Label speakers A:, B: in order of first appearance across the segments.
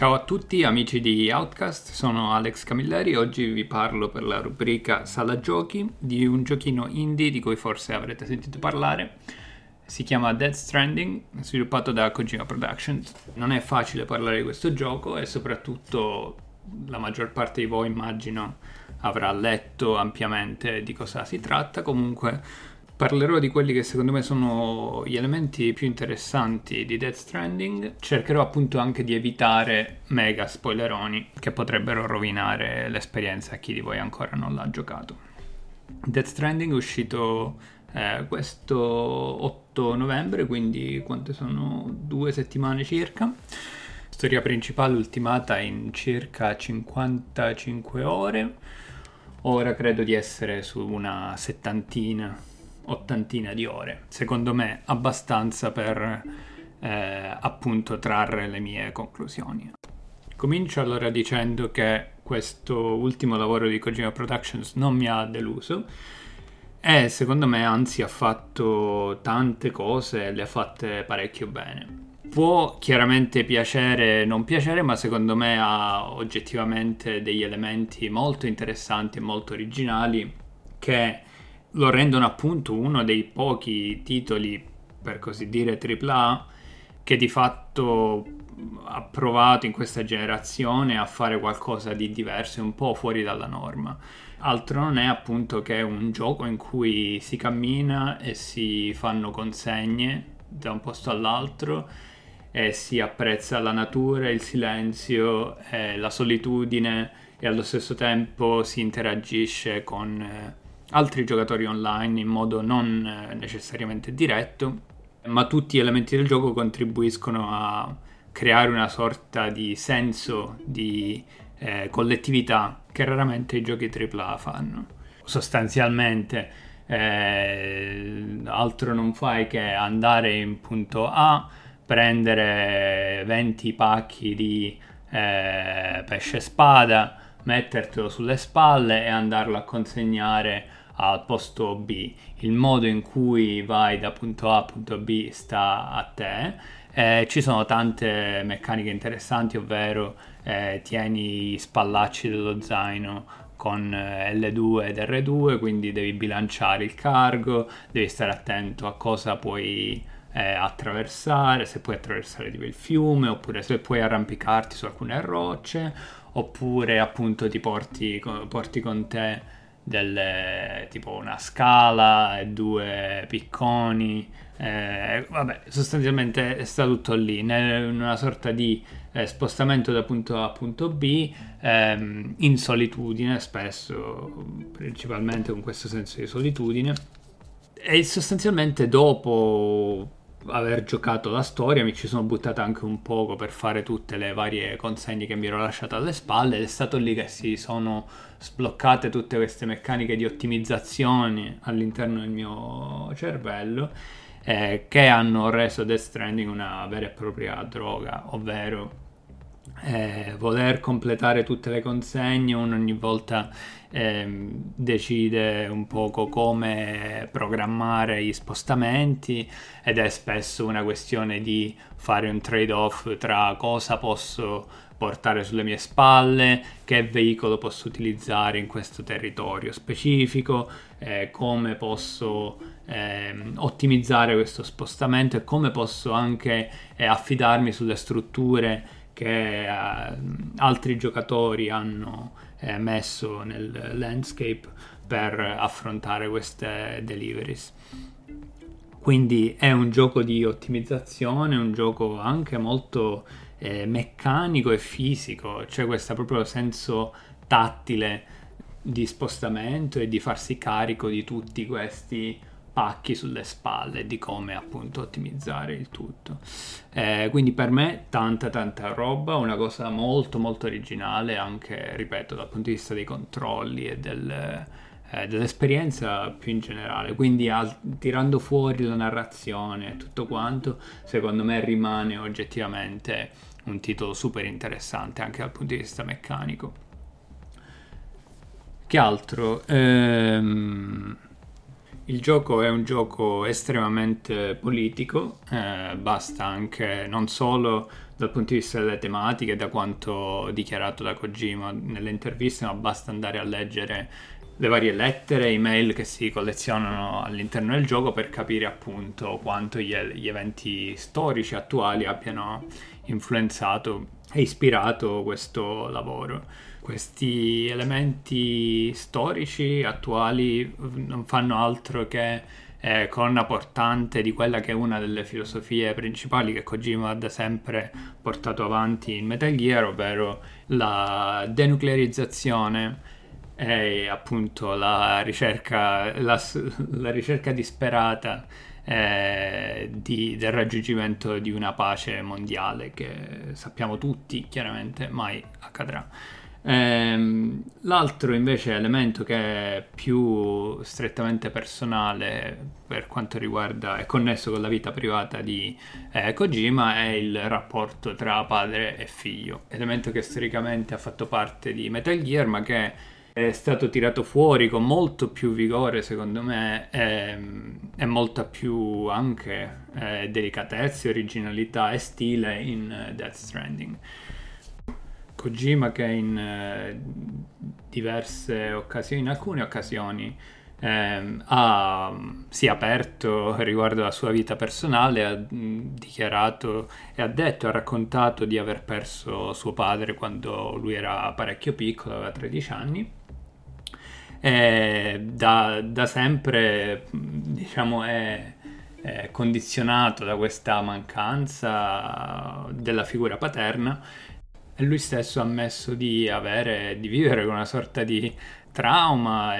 A: Ciao a tutti amici di Outcast, sono Alex Camilleri, oggi vi parlo per la rubrica Sala Giochi di un giochino indie di cui forse avrete sentito parlare. Si chiama Dead Stranding, sviluppato da Kojima Productions. Non è facile parlare di questo gioco e soprattutto la maggior parte di voi immagino avrà letto ampiamente di cosa si tratta, comunque parlerò di quelli che secondo me sono gli elementi più interessanti di Death Stranding. Cercherò appunto anche di evitare mega spoileroni che potrebbero rovinare l'esperienza a chi di voi ancora non l'ha giocato. Death Stranding è uscito eh, questo 8 novembre, quindi quante sono? Due settimane circa. Storia principale ultimata in circa 55 ore. Ora credo di essere su una settantina ottantina di ore. Secondo me abbastanza per eh, appunto trarre le mie conclusioni. Comincio allora dicendo che questo ultimo lavoro di Kojima Productions non mi ha deluso e secondo me anzi ha fatto tante cose e le ha fatte parecchio bene. Può chiaramente piacere, non piacere, ma secondo me ha oggettivamente degli elementi molto interessanti e molto originali che lo rendono appunto uno dei pochi titoli, per così dire, AAA che di fatto ha provato in questa generazione a fare qualcosa di diverso e un po' fuori dalla norma. Altro non è appunto che un gioco in cui si cammina e si fanno consegne da un posto all'altro e si apprezza la natura, il silenzio, la solitudine e allo stesso tempo si interagisce con eh, altri giocatori online in modo non eh, necessariamente diretto, ma tutti gli elementi del gioco contribuiscono a creare una sorta di senso di eh, collettività che raramente i giochi AAA fanno. Sostanzialmente eh, altro non fai che andare in punto A, prendere 20 pacchi di eh, pesce spada, mettertelo sulle spalle e andarlo a consegnare al posto B. Il modo in cui vai da punto A a punto B sta a te. Eh, ci sono tante meccaniche interessanti, ovvero eh, tieni i spallacci dello zaino con eh, L2 ed R2, quindi devi bilanciare il cargo, devi stare attento a cosa puoi eh, attraversare, se puoi attraversare tipo il fiume, oppure se puoi arrampicarti su alcune rocce, oppure appunto ti porti, porti con te delle, tipo una scala e due picconi. Eh, vabbè, sostanzialmente sta tutto lì, in una sorta di eh, spostamento da punto A a punto B ehm, in solitudine, spesso principalmente con questo senso di solitudine. E sostanzialmente dopo aver giocato la storia mi ci sono buttato anche un poco per fare tutte le varie consegne che mi ero lasciato alle spalle. Ed è stato lì che si sono sbloccate tutte queste meccaniche di ottimizzazione all'interno del mio cervello eh, che hanno reso Death Stranding una vera e propria droga, ovvero eh, voler completare tutte le consegne, uno ogni volta eh, decide un poco come programmare gli spostamenti ed è spesso una questione di fare un trade-off tra cosa posso portare sulle mie spalle, che veicolo posso utilizzare in questo territorio specifico, eh, come posso eh, ottimizzare questo spostamento e come posso anche eh, affidarmi sulle strutture che eh, altri giocatori hanno eh, messo nel landscape per affrontare queste deliveries. Quindi è un gioco di ottimizzazione, un gioco anche molto eh, meccanico e fisico, c'è questo proprio senso tattile di spostamento e di farsi carico di tutti questi pacchi sulle spalle di come appunto ottimizzare il tutto. Eh, quindi per me tanta tanta roba, una cosa molto molto originale anche, ripeto, dal punto di vista dei controlli e del, eh, dell'esperienza più in generale. Quindi al, tirando fuori la narrazione e tutto quanto, secondo me rimane oggettivamente un titolo super interessante anche dal punto di vista meccanico. Che altro? Ehm Il gioco è un gioco estremamente politico, eh, basta anche non solo dal punto di vista delle tematiche, da quanto dichiarato da Kojima nelle interviste, ma basta andare a leggere le varie lettere, email che si collezionano all'interno del gioco per capire appunto quanto gli, gli eventi storici attuali abbiano influenzato e ispirato questo lavoro. Questi elementi storici attuali non fanno altro che eh, colonna portante di quella che è una delle filosofie principali che Kojima ha da sempre portato avanti in Metal Gear, ovvero la denuclearizzazione e appunto la ricerca, la, la ricerca disperata eh, di, del raggiungimento di una pace mondiale che sappiamo tutti chiaramente mai accadrà. Ehm, l'altro invece elemento che è più strettamente personale per quanto riguarda è connesso con la vita privata di eh, Kojima è il rapporto tra padre e figlio, elemento che storicamente ha fatto parte di Metal Gear ma che è stato tirato fuori con molto più vigore, secondo me, e, e molta più anche eh, delicatezza, originalità e stile in uh, Death Stranding. Kojima che in uh, diverse occasioni, in alcune occasioni, eh, ha, si è aperto riguardo alla sua vita personale, ha dichiarato e ha detto, ha raccontato di aver perso suo padre quando lui era parecchio piccolo, aveva 13 anni è da, da sempre diciamo, è, è, condizionato da questa mancanza della figura paterna e lui stesso ha ammesso di avere, di vivere una sorta di trauma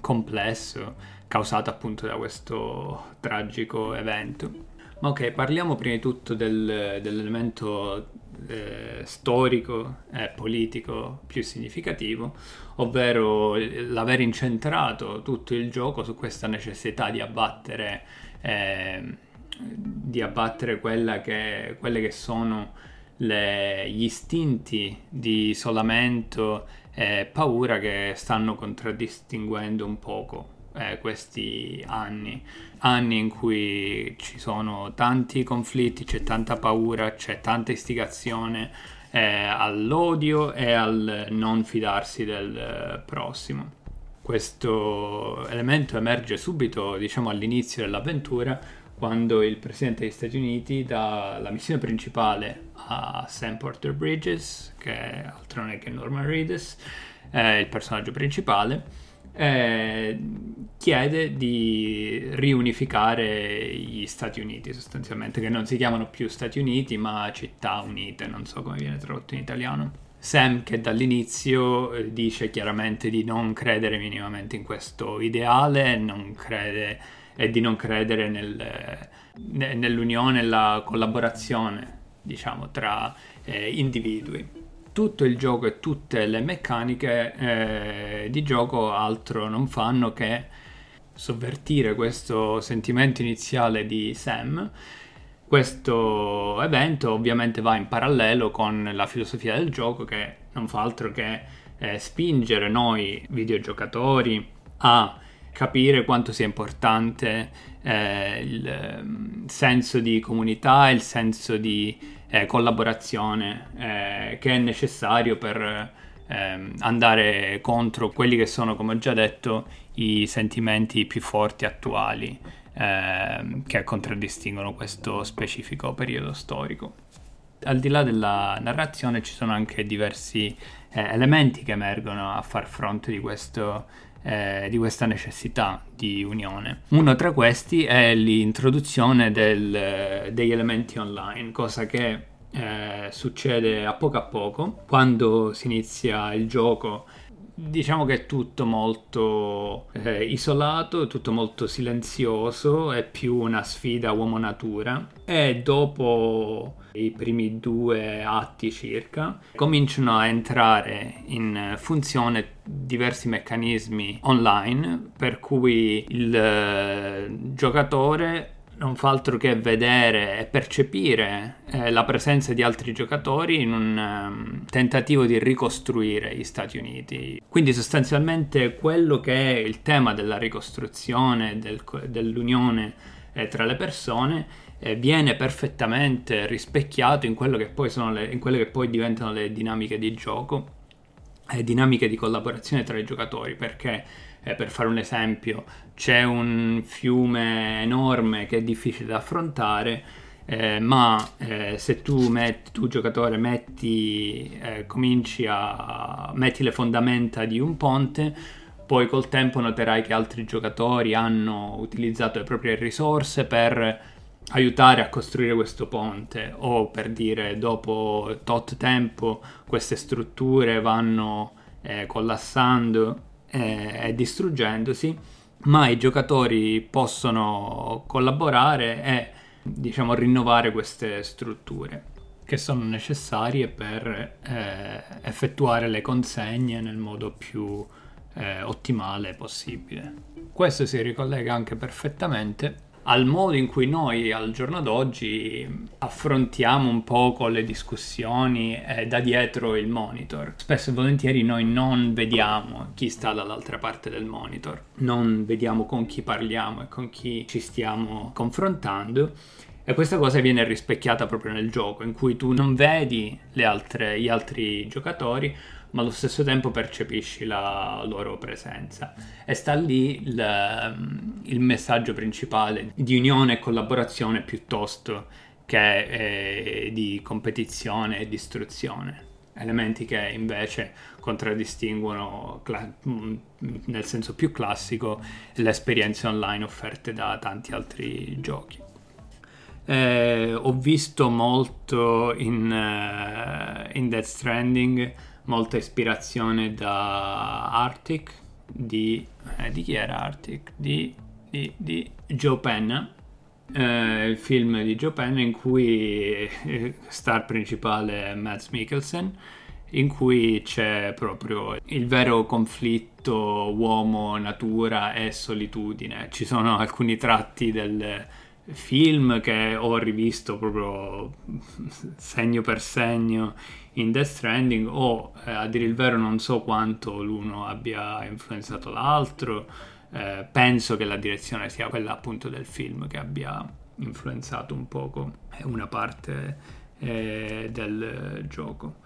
A: complesso causato appunto da questo tragico evento. Ma ok, parliamo prima di tutto del, dell'elemento eh, storico e politico più significativo, ovvero l'aver incentrato tutto il gioco su questa necessità di abbattere, eh, di abbattere che, quelle che sono le, gli istinti di isolamento e paura che stanno contraddistinguendo un poco eh, questi anni, anni in cui ci sono tanti conflitti, c'è tanta paura, c'è tanta istigazione eh, all'odio e al non fidarsi del eh, prossimo. Questo elemento emerge subito, diciamo, all'inizio dell'avventura, quando il presidente degli Stati Uniti dà la missione principale a Sam Porter Bridges, che altro non è che Norman Reedus, eh, il personaggio principale, eh, chiede di riunificare gli Stati Uniti sostanzialmente, che non si chiamano più Stati Uniti ma Città Unite, non so come viene tradotto in italiano. Sam che dall'inizio eh, dice chiaramente di non credere minimamente in questo ideale crede, e di non credere nel, nell'unione e la collaborazione diciamo tra eh, individui tutto il gioco e tutte le meccaniche eh, di gioco altro non fanno che sovvertire questo sentimento iniziale di Sam. Questo evento ovviamente va in parallelo con la filosofia del gioco che non fa altro che eh, spingere noi videogiocatori a capire quanto sia importante eh, il um, senso di comunità, il senso di eh, collaborazione eh, che è necessario per eh, andare contro quelli che sono, come ho già detto, i sentimenti più forti attuali ehm, che contraddistinguono questo specifico periodo storico. Al di là della narrazione ci sono anche diversi eh, elementi che emergono a far fronte di questo eh, di questa necessità di unione. Uno tra questi è l'introduzione del, degli elementi online, cosa che eh, succede a poco a poco quando si inizia il gioco diciamo che è tutto molto eh, isolato, tutto molto silenzioso, è più una sfida uomo-natura. E dopo i primi due atti circa cominciano a entrare in funzione diversi meccanismi online per cui il eh, giocatore non fa altro che vedere e percepire eh, la presenza di altri giocatori in un um, tentativo di ricostruire gli Stati Uniti. Quindi sostanzialmente quello che è il tema della ricostruzione del, dell'unione eh, tra le persone eh, viene perfettamente rispecchiato in, che le, in quelle che poi diventano le dinamiche di gioco, eh, dinamiche di collaborazione tra i giocatori, perché eh, per fare un esempio, c'è un fiume enorme che è difficile da affrontare, eh, ma eh, se tu, metti, tu giocatore metti, eh, cominci a metti le fondamenta di un ponte, poi col tempo noterai che altri giocatori hanno utilizzato le proprie risorse per aiutare a costruire questo ponte o per dire dopo tot tempo queste strutture vanno eh, collassando e distruggendosi, ma i giocatori possono collaborare e diciamo rinnovare queste strutture che sono necessarie per eh, effettuare le consegne nel modo più eh, ottimale possibile. Questo si ricollega anche perfettamente al modo in cui noi al giorno d'oggi affrontiamo un po' con le discussioni eh, da dietro il monitor. Spesso e volentieri noi non vediamo chi sta dall'altra parte del monitor, non vediamo con chi parliamo e con chi ci stiamo confrontando. E questa cosa viene rispecchiata proprio nel gioco, in cui tu non vedi altre, gli altri giocatori, ma allo stesso tempo percepisci la loro presenza. E sta lì il, il messaggio principale di unione e collaborazione piuttosto che eh, di competizione e distruzione. Elementi che invece contraddistinguono cla- nel senso più classico le esperienze online offerte da tanti altri giochi. Eh, ho visto molto in, uh, in Death Stranding molta ispirazione da Arctic di, eh, di chi era Arctic? Di, di, di Joe Penna eh, il film di Joe Penna in cui eh, star principale è Mads Mikkelsen in cui c'è proprio il vero conflitto uomo-natura e solitudine. Ci sono alcuni tratti del film che ho rivisto proprio segno per segno in Death Stranding o eh, a dire il vero non so quanto l'uno abbia influenzato l'altro eh, penso che la direzione sia quella appunto del film che abbia influenzato un poco una parte eh, del gioco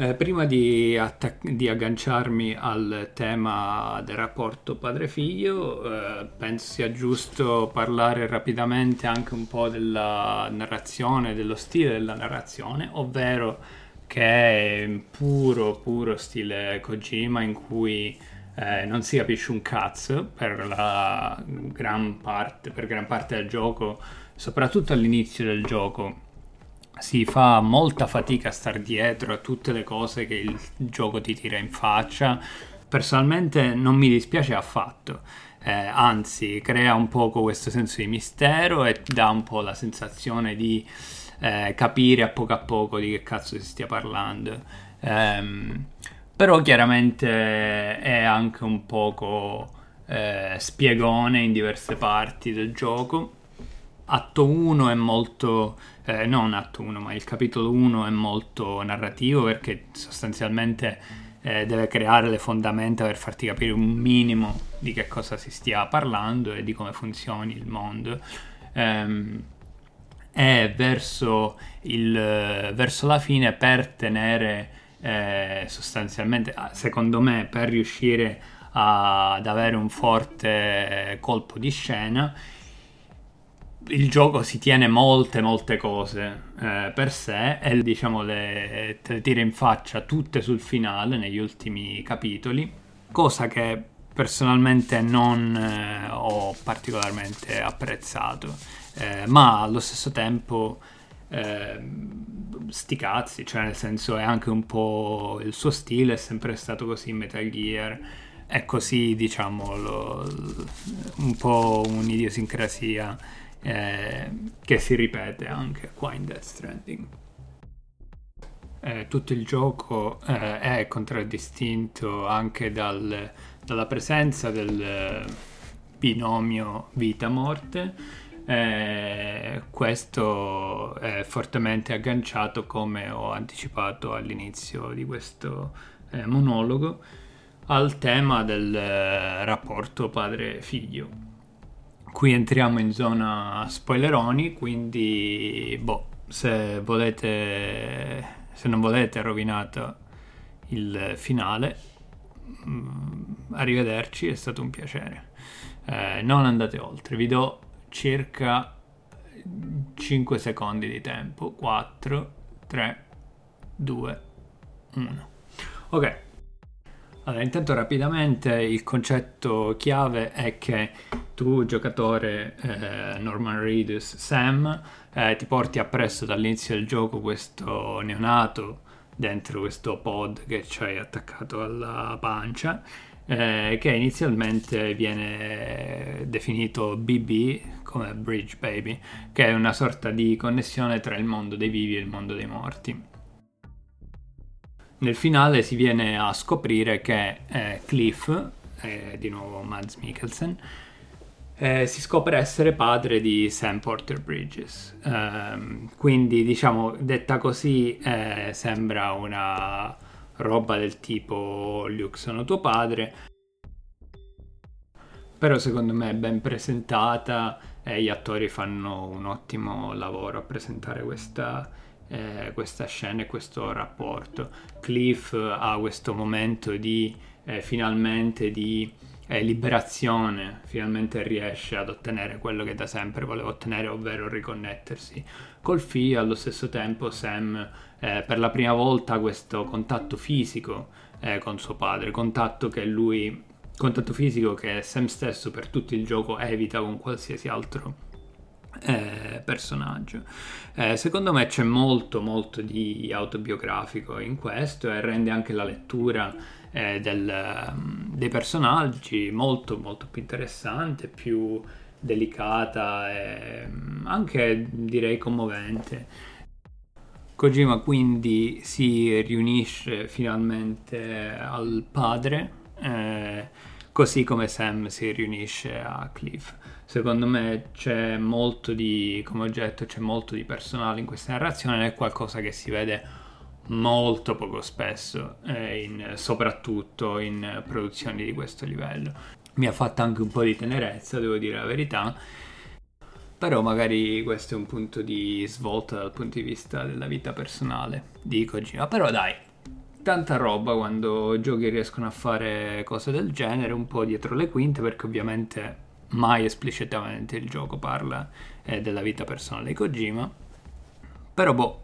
A: eh, prima di, attac- di, agganciarmi al tema del rapporto padre-figlio, eh, penso sia giusto parlare rapidamente anche un po' della narrazione, dello stile della narrazione, ovvero che è puro, puro stile Kojima in cui eh, non si capisce un cazzo per gran parte, per gran parte del gioco, soprattutto all'inizio del gioco si fa molta fatica a star dietro a tutte le cose che il gioco ti tira in faccia. Personalmente non mi dispiace affatto, eh, anzi crea un poco questo senso di mistero e dà un po' la sensazione di eh, capire a poco a poco di che cazzo si stia parlando. Um, però chiaramente è anche un poco eh, spiegone in diverse parti del gioco. Atto 1 è molto eh, non atto 1, ma il capitolo 1 è molto narrativo perché sostanzialmente eh, deve creare le fondamenta per farti capire un minimo di che cosa si stia parlando e di come funzioni il mondo. Um, e verso, il, verso, la fine per tenere eh, sostanzialmente, secondo me, per riuscire ad avere un forte colpo di scena, il gioco si tiene molte molte cose eh, per sé e diciamo le, te le tira in faccia tutte sul finale negli ultimi capitoli cosa che personalmente non eh, ho particolarmente apprezzato. Eh, ma allo stesso tempo eh, sti cazzi cioè nel senso è anche un po' il suo stile è sempre stato così in Metal Gear è così diciamo lo, un po' un'idiosincrasia eh, che si ripete anche qua in Death Stranding. Eh, tutto il gioco eh, è contraddistinto anche dal, dalla presenza del binomio vita-morte Eh, questo è fortemente agganciato, come ho anticipato all'inizio di questo eh, monologo, al tema del eh, rapporto padre-figlio. Qui entriamo in zona spoileroni, quindi boh, se volete, se non volete rovinato il finale, mh, mm, arrivederci, è stato un piacere. Eh, non andate oltre, vi do circa 5 secondi di tempo. 4, 3, 2, 1. Ok. Allora, intanto rapidamente il concetto chiave è che tu, giocatore eh, Norman Reedus Sam, eh, ti porti appresso dall'inizio del gioco questo neonato dentro questo pod che c'hai attaccato alla pancia eh, che inizialmente viene definito BB come Bridge Baby, che è una sorta di connessione tra il mondo dei vivi e il mondo dei morti. Nel finale si viene a scoprire che eh, Cliff, eh, di nuovo Mads Mikkelsen, eh, si scopre essere padre di Sam Porter Bridges. Um, quindi, diciamo, detta così, eh, sembra una roba del tipo Luke sono tuo padre. Però secondo me è ben presentata e gli attori fanno un ottimo lavoro a presentare questa, eh, questa scena e questo rapporto. Cliff ha questo momento di eh, finalmente di eh, liberazione, finalmente riesce ad ottenere quello che da sempre voleva ottenere, ovvero riconnettersi col figlio. Allo stesso tempo Sam eh, per la prima volta questo contatto fisico eh, con suo padre, contatto che lui, contatto fisico che Sam stesso per tutto il gioco evita con qualsiasi altro eh, personaggio. Eh, secondo me c'è molto molto di autobiografico in questo e rende anche la lettura eh, del, dei personaggi molto molto più interessante, più delicata e mm, anche direi commovente. Kojima quindi si riunisce finalmente al padre, eh, così come Sam si riunisce a Cliff. Secondo me c'è molto di, come ho detto, c'è molto di personale in questa narrazione, è qualcosa che si vede molto poco spesso, eh, in, soprattutto in produzioni di questo livello. Mi ha fatto anche un po' di tenerezza, devo dire la verità però magari questo è un punto di svolta dal punto di vista della vita personale di Kojima. Però dai, tanta roba quando giochi riescono a fare cose del genere, un po' dietro le quinte, perché ovviamente mai esplicitamente il gioco parla eh, della vita personale di Kojima. Però boh,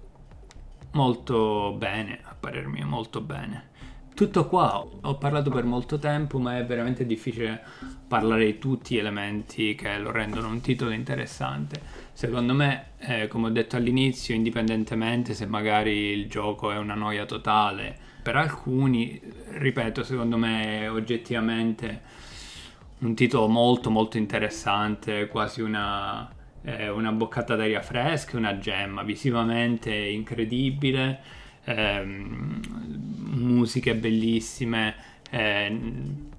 A: molto bene, a parer mio, molto bene. Tutto qua, ho parlato per molto tempo, ma è veramente difficile parlare di tutti gli elementi che lo rendono un titolo interessante. Secondo me, eh, come ho detto all'inizio, indipendentemente se magari il gioco è una noia totale, per alcuni, ripeto, secondo me è oggettivamente un titolo molto molto interessante, quasi una, eh, una boccata d'aria fresca, una gemma, visivamente incredibile ehm, musiche bellissime, eh,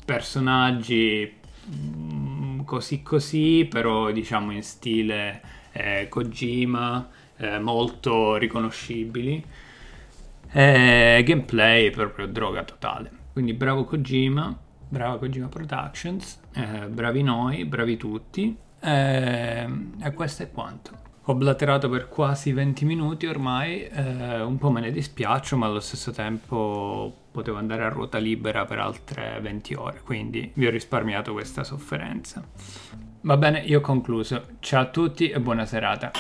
A: personaggi mm, così così, però diciamo in stile eh, Kojima, eh, molto riconoscibili. E gameplay proprio droga totale. Quindi bravo Kojima, brava Kojima Productions, eh, bravi noi, bravi tutti. Eh, e questo è quanto. Ho blaterato per quasi 20 minuti ormai, eh, un po' me ne dispiaccio, ma allo stesso tempo potevo andare a ruota libera per altre 20 ore, quindi vi ho risparmiato questa sofferenza. Va bene, io ho concluso. Ciao a tutti e buona serata.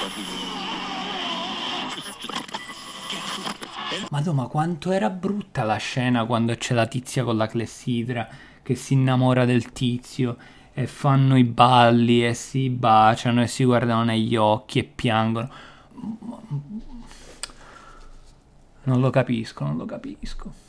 A: Madonna, quanto era brutta la scena quando c'è la tizia con la clessidra che si innamora del tizio e fanno i balli e si baciano e si guardano negli occhi e piangono. Non lo capisco, non lo capisco.